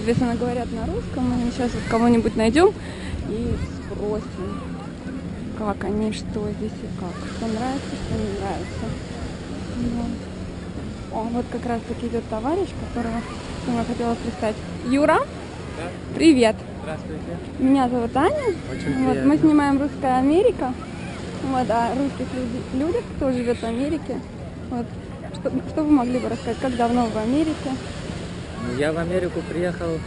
соответственно, говорят на русском. Мы сейчас вот кого-нибудь найдем и спросим, как они, что здесь и как. Что нравится, что не нравится. Вот. О, вот как раз таки идет товарищ, которого я хотела представить. Юра? Да. Привет. Здравствуйте. Меня зовут Аня. Очень Вот, приятно. мы снимаем «Русская Америка». Вот, о русских люди- людях, кто живет в Америке. Вот. Что, что вы могли бы рассказать, как давно вы в Америке? Ну, Я в Америку приехал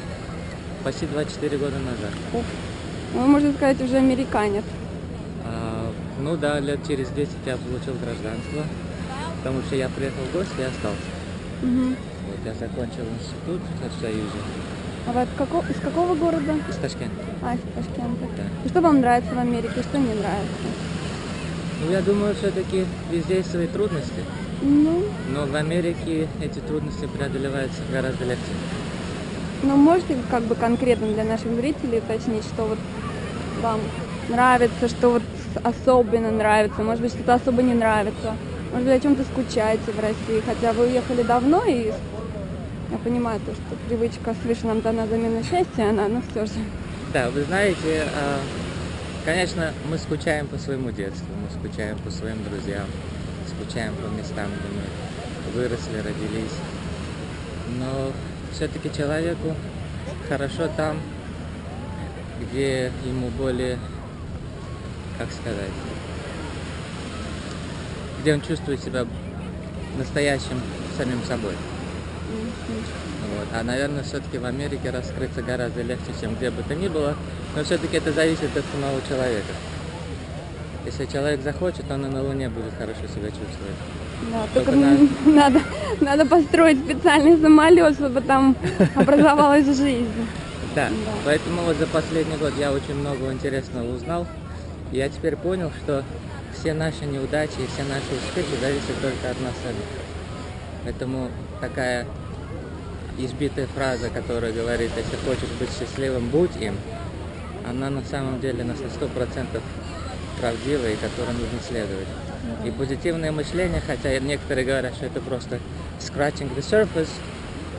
почти 24 года назад. Вы, можно сказать, уже американец. А, ну да, лет через 10 я получил гражданство, потому что я приехал в гости и остался. Мгм. Вот, я закончил институт в Союзе А вы от како- из какого города? из Ташкента. А, из Ташкента. Да. И что вам нравится в Америке, что не нравится? Ну, я думаю, все-таки везде есть свои трудности, Ну, но в Америке эти трудности преодолеваются гораздо легче. ну, можете как бы конкретно для наших зрителей уточнить, что вот вам нравится, что вот особенно нравится, может быть, что-то особо не нравится, может быть, о чем-то скучаете в России, хотя вы уехали давно, и я понимаю то, что привычка свыше нам дана замена счастья, она, но все же. Да, вы знаете, а, конечно, мы скучаем по своему детству, мы скучаем по своим друзьям, скучаем по местам, где мы выросли, родились. Но все-таки человеку хорошо там, где ему более, как сказать, где он чувствует себя настоящим самим собой. Вот. А, наверное, все-таки в Америке раскрыться гораздо легче, чем где бы то ни было. Но все-таки это зависит от самого человека. Если человек захочет, он и на Луне будет хорошо себя чувствовать. Да, Только только м, надо, надо построить специальный самолет, чтобы там образовалась жизнь. Да. Да. Поэтому вот за последний год я очень много интересного узнал. Я теперь понял, что все наши неудачи и все наши успехи зависят только от нас самих. Поэтому такая избитая фраза, которая говорит, если хочешь быть счастливым, будь им, она на самом деле на 100% правдива и которой нужно следовать. И позитивное мышление, хотя некоторые говорят, что это просто scratching the surface,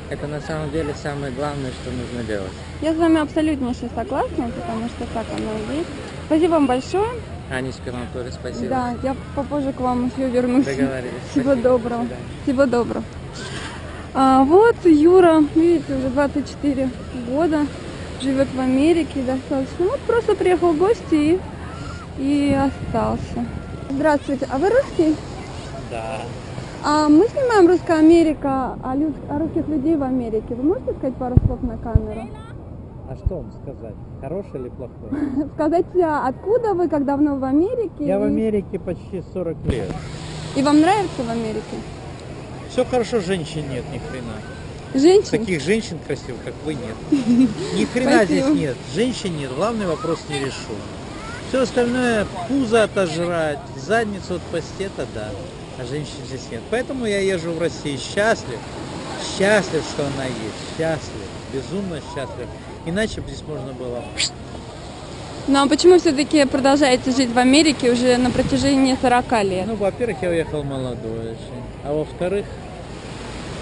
это на самом деле самое главное, что нужно делать. Я с вами абсолютнейше согласна, потому что так оно и есть. Спасибо вам большое. Анечка, вам тоже спасибо. Да, я попозже к вам еще вернусь. Договорились. Всего Спасибо. доброго. До. Всего доброго. А, вот Юра, видите, уже 24 года, живет в Америке достаточно. Вот просто приехал в гости и, и остался. Здравствуйте, а вы русский? Да. А мы снимаем «Русская Америка» о, люд- о русских людей в Америке. Вы можете сказать пару слов на камеру? А что вам сказать? Хороший или плохой? Сказать, а, откуда вы, как давно в Америке? Я в Америке почти 40 лет. И вам нравится в Америке? Все хорошо, женщин нет, ни хрена. Женщин? Таких женщин красивых, как вы, нет. Ни хрена здесь нет. Женщин нет. Главный вопрос не решу. Все остальное, пузо отожрать, задницу отпасти, это да. А женщин здесь нет. Поэтому я езжу в Россию счастлив. Счастлив, что она есть. Счастлив. Безумно счастлив. Иначе бы здесь можно было Ну а почему все-таки продолжаете жить в Америке уже на протяжении 40 лет? Ну, во-первых, я уехал молодой очень. А во-вторых,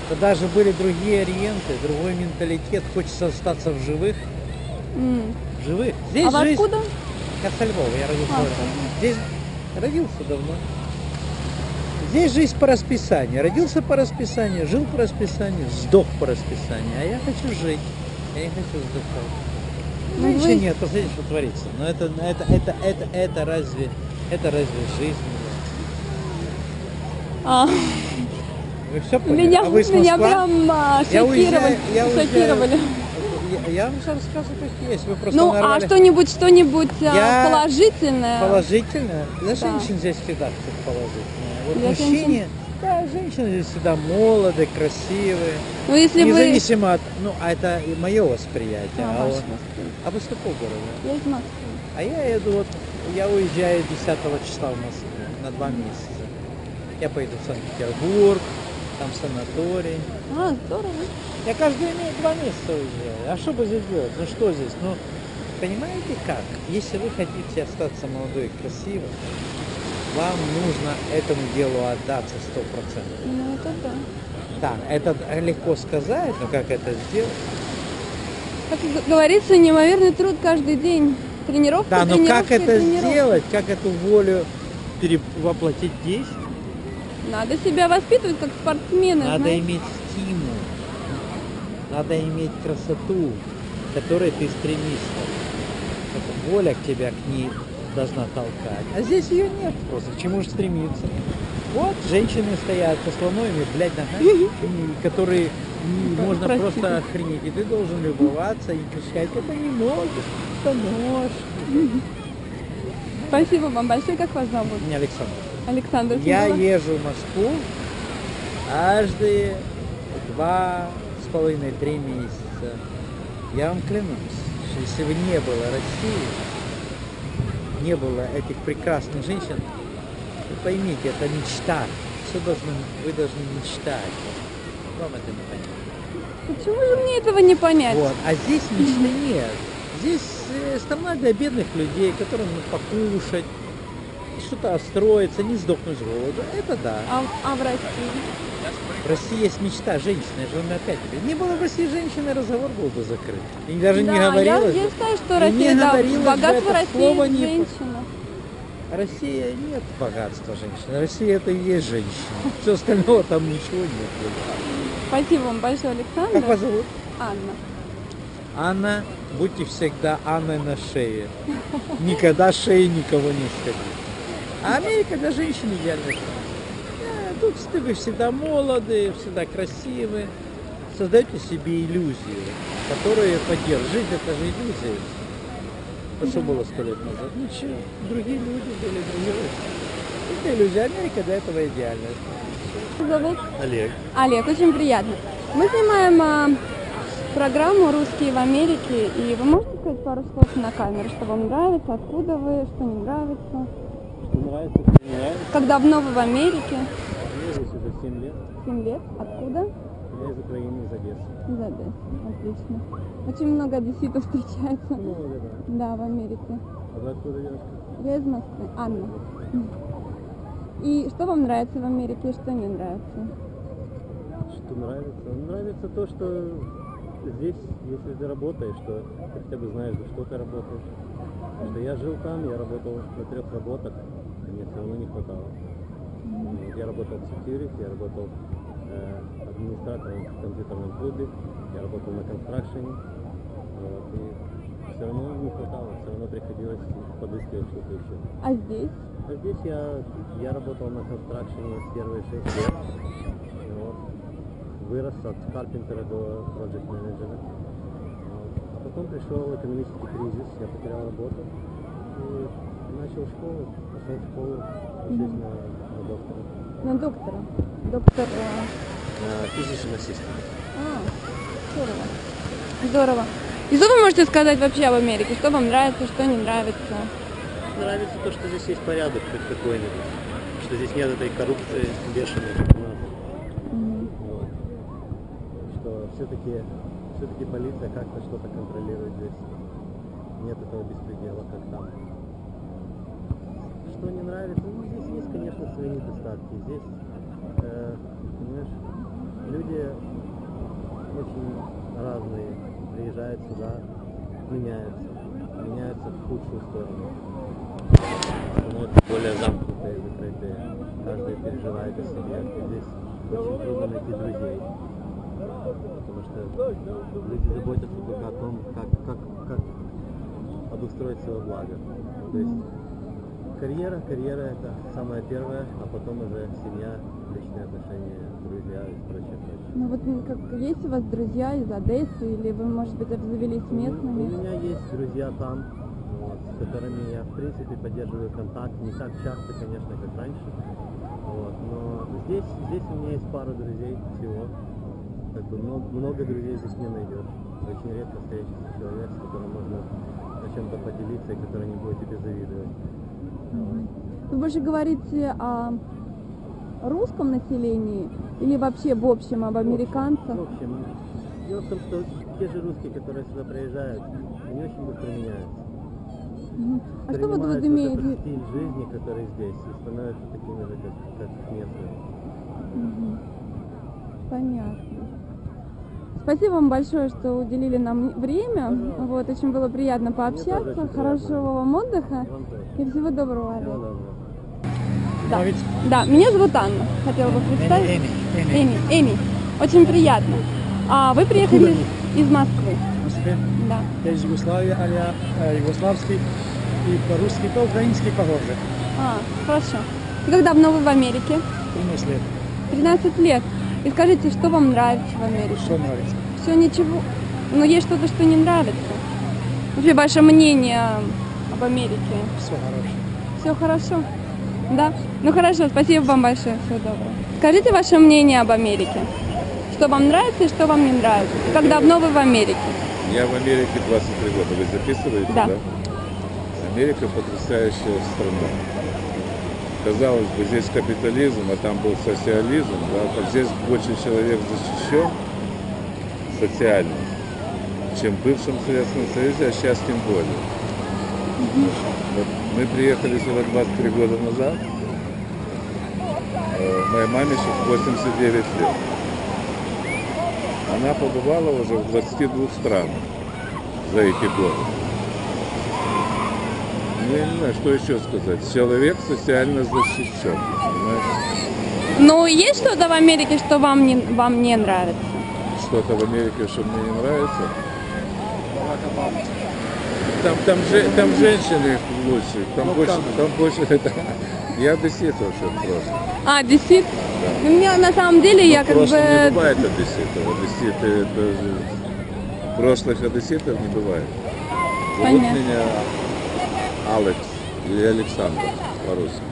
тогда же были другие ориенты, другой менталитет. Хочется остаться в живых. В живых. Здесь А вы жизнь... откуда? Я со Львова, я родился А. Здесь родился давно. Здесь жизнь по расписанию. Родился по расписанию, жил по расписанию, сдох по расписанию. А я хочу жить. Я не хочу сдохнуть. Ну, Ну, вы- нет, посмотрите, что творится. Но это, это, это, это, это разве, это разве жизнь? А, Вы все поняли? меня а вы с меня прям а, Я шокировали. уезжаю, я уезжаю. шокировали. Я, вам сейчас рассказываю, как есть. Вы просто Ну, а нарвали что-нибудь, что-нибудь а, Я- положительное? положительное. Для женщин здесь всегда что-то положительное. Вот Для мужчине, да, женщины здесь всегда молодые, красивые. Ну, если вы... Независимо от, ну, а это мое восприятие. А, А, а вы с какого города? Я из Москвы. А я еду вот, я уезжаю 10 числа в Москву на два месяца. Я поеду в Санкт-Петербург, там санаторий. А, здорово. Я каждые ме- два месяца уезжаю. А что бы здесь делать? Ну что здесь? Ну, понимаете как? Если вы хотите остаться молодой и красивой, вам нужно этому делу отдаться сто процентов. Ну, это да. Да, это легко сказать, но как это сделать? Как говорится, неимоверный труд каждый день. Тренировка, Да, но как это сделать, как эту волю перевоплотить в действие? Надо себя воспитывать как спортсмена. Надо знаешь. иметь стимул, надо иметь красоту, к которой ты стремишься. Эта воля к тебя к ней должна толкать. А здесь ее нет просто. К чему же стремиться? Вот женщины стоят со слоновыми, блядь, ногами, которые можно Простите. просто охренеть. И ты должен любоваться и кричать, это не ноги, это ножки. Спасибо вам большое. Как вас зовут? Меня Александр. Александр. Я езжу в Москву каждые два с половиной-три месяца. Я вам клянусь, что если бы не было России, не было этих прекрасных женщин, вы поймите, это мечта. Все должны, вы должны мечтать. Вам это не понятно. Почему же мне этого не понять? Вот. А здесь мечты нет. Здесь э, страна для бедных людей, которым покушать, что-то строиться, не сдохнуть с голоду. Это да. А, а в России? В России есть мечта женщины, я же вам опять говорю. Не было в России женщины, разговор был бы закрыт. И даже да, не я, говорилось. я бы. считаю, что Россия, не да, богатство это России слово не- женщина. Россия нет богатства женщин. Россия это и есть женщина. Все остального там ничего нет. Спасибо вам большое, Александр. Как вас зовут? Анна. Анна, будьте всегда Анной на шее. Никогда шеи никого не сходи. А Америка для женщин идеальная страна. Э, Тут ты- вы всегда молоды, всегда красивы. Создаете себе иллюзии, которые поддерживают. Жизнь это же иллюзия. А что было сто лет назад? Ничего. Другие люди были другие. Это иллюзия. Америка для этого идеальная. Как зовут? Олег. Олег, очень приятно. Мы снимаем а, программу «Русские в Америке», и вы можете сказать пару слов на камеру, что вам нравится, откуда вы, что не нравится? Что нравится, не нравится. Как давно вы в Америке? Я здесь уже 7 лет. 7 лет. Откуда? Я из Украины, из Одессы. Из Одессы. Отлично. Очень много одесситов встречается. Много, да. Да, в Америке. А вы откуда девушка? Я из Москвы. Анна. И что вам нравится в Америке, и что не нравится? Что нравится? Нравится то, что здесь, если ты работаешь, то ты хотя бы знаешь, за что ты работаешь. Потому что я жил там, я работал на трех работах, а мне все равно не хватало. Вот Я работал в security, я работал э, администратором в компьютерном клубе, я работал на констракшене. Вот, и все равно не хватало, все равно приходилось подыскивать что-то еще. А здесь? А здесь я, я работал на констракшене с первые 6 лет. Вот. Вырос от карпентера до проект менеджера. Потом пришел экономический кризис, я потерял работу. И начал школу, пошел в школу учить на, на доктора. На доктора. Доктор... э, На physician assistant. А, здорово. Здорово. И что вы можете сказать вообще об Америке? Что вам нравится, что не нравится? Нравится то, что здесь есть порядок хоть какой-нибудь. Что здесь нет этой коррупции бешеной, как у нас. Вот. Что все-таки все-таки полиция как-то что-то контролирует здесь. Нет этого беспредела, как там. Что не нравится? Ну, здесь есть, конечно, свои недостатки. Здесь, э, понимаешь, люди очень разные приезжают сюда, меняются. Меняются в худшую сторону. Становятся более замкнутые, закрытые. Каждый переживает о себе. Здесь очень трудно найти друзей. Потому что люди заботятся только о том, как, как, как обустроить свое благо. То есть карьера, карьера это самое первое, а потом уже семья, личные отношения, друзья и прочее, прочее. Ну вот как, есть у вас друзья из Одессы или вы, может быть, обзавелись У местными? меня есть друзья там, вот, с которыми я в принципе поддерживаю контакт, не так часто, конечно, как раньше. Вот, но здесь, здесь у меня есть пара друзей всего. Как бы много, много друзей здесь не найдешь. Очень редко встретишься человек, с которым можно о чем-то поделиться и который не будет тебе завидовать. Вы больше говорите о русском населении или вообще в общем об американцах? В общем, дело в том, что те же русские, которые сюда приезжают, они очень быстро меняются. А что вот вы Принимают имеете? этот стиль жизни, который здесь, и становятся такими же, как, как местные. Мгм. Понятно. Спасибо вам большое, что уделили нам время. Вот, очень было приятно пообщаться. Хорошего вам отдыха и всего доброго. Да. да, меня зовут Анна. Хотела бы представить. Эми, Эми. Очень приятно. А вы приехали из Москвы. Москве. Да. Я из Югославии, а я э, югославский и по-русски, по-украински похоже. А, хорошо. И как давно вы в Америке? 13 лет. 13 лет. И скажите, что вам нравится в Америке? Что нравится? Все ничего. Но есть что-то, что не нравится. Вообще ваше мнение об Америке. Все хорошо. Все хорошо? Да? Ну хорошо, спасибо вам большое. Всего доброго. Скажите ваше мнение об Америке. Что вам нравится и что вам не нравится. И Как давно вы в Америке? Я в Америке 23 года. Вы записываете, Да. да? Америка потрясающая страна. Казалось бы, здесь капитализм, а там был социализм, да? здесь больше человек защищен социально, чем в бывшем Советском Союзе, а сейчас тем более. Вот мы приехали сюда 23 года назад. Э, Моей маме сейчас 89 лет. Она побывала уже в 22 странах за эти годы. Ну, я не знаю, что еще сказать. Человек социально защищен. понимаешь? Ну, есть что-то в Америке, что вам не, вам не нравится? Что-то в Америке, что мне не нравится. Там, там, же, там женщины лучше, там больше, там больше, это, я одессит вообще просто. А, десит? У меня на самом деле я как прошлом не бы... бывает одесситов. Одесситы, это же... Прошлых одесситов не бывает. Зовут Понятно. меня Алекс или Александр по-русски.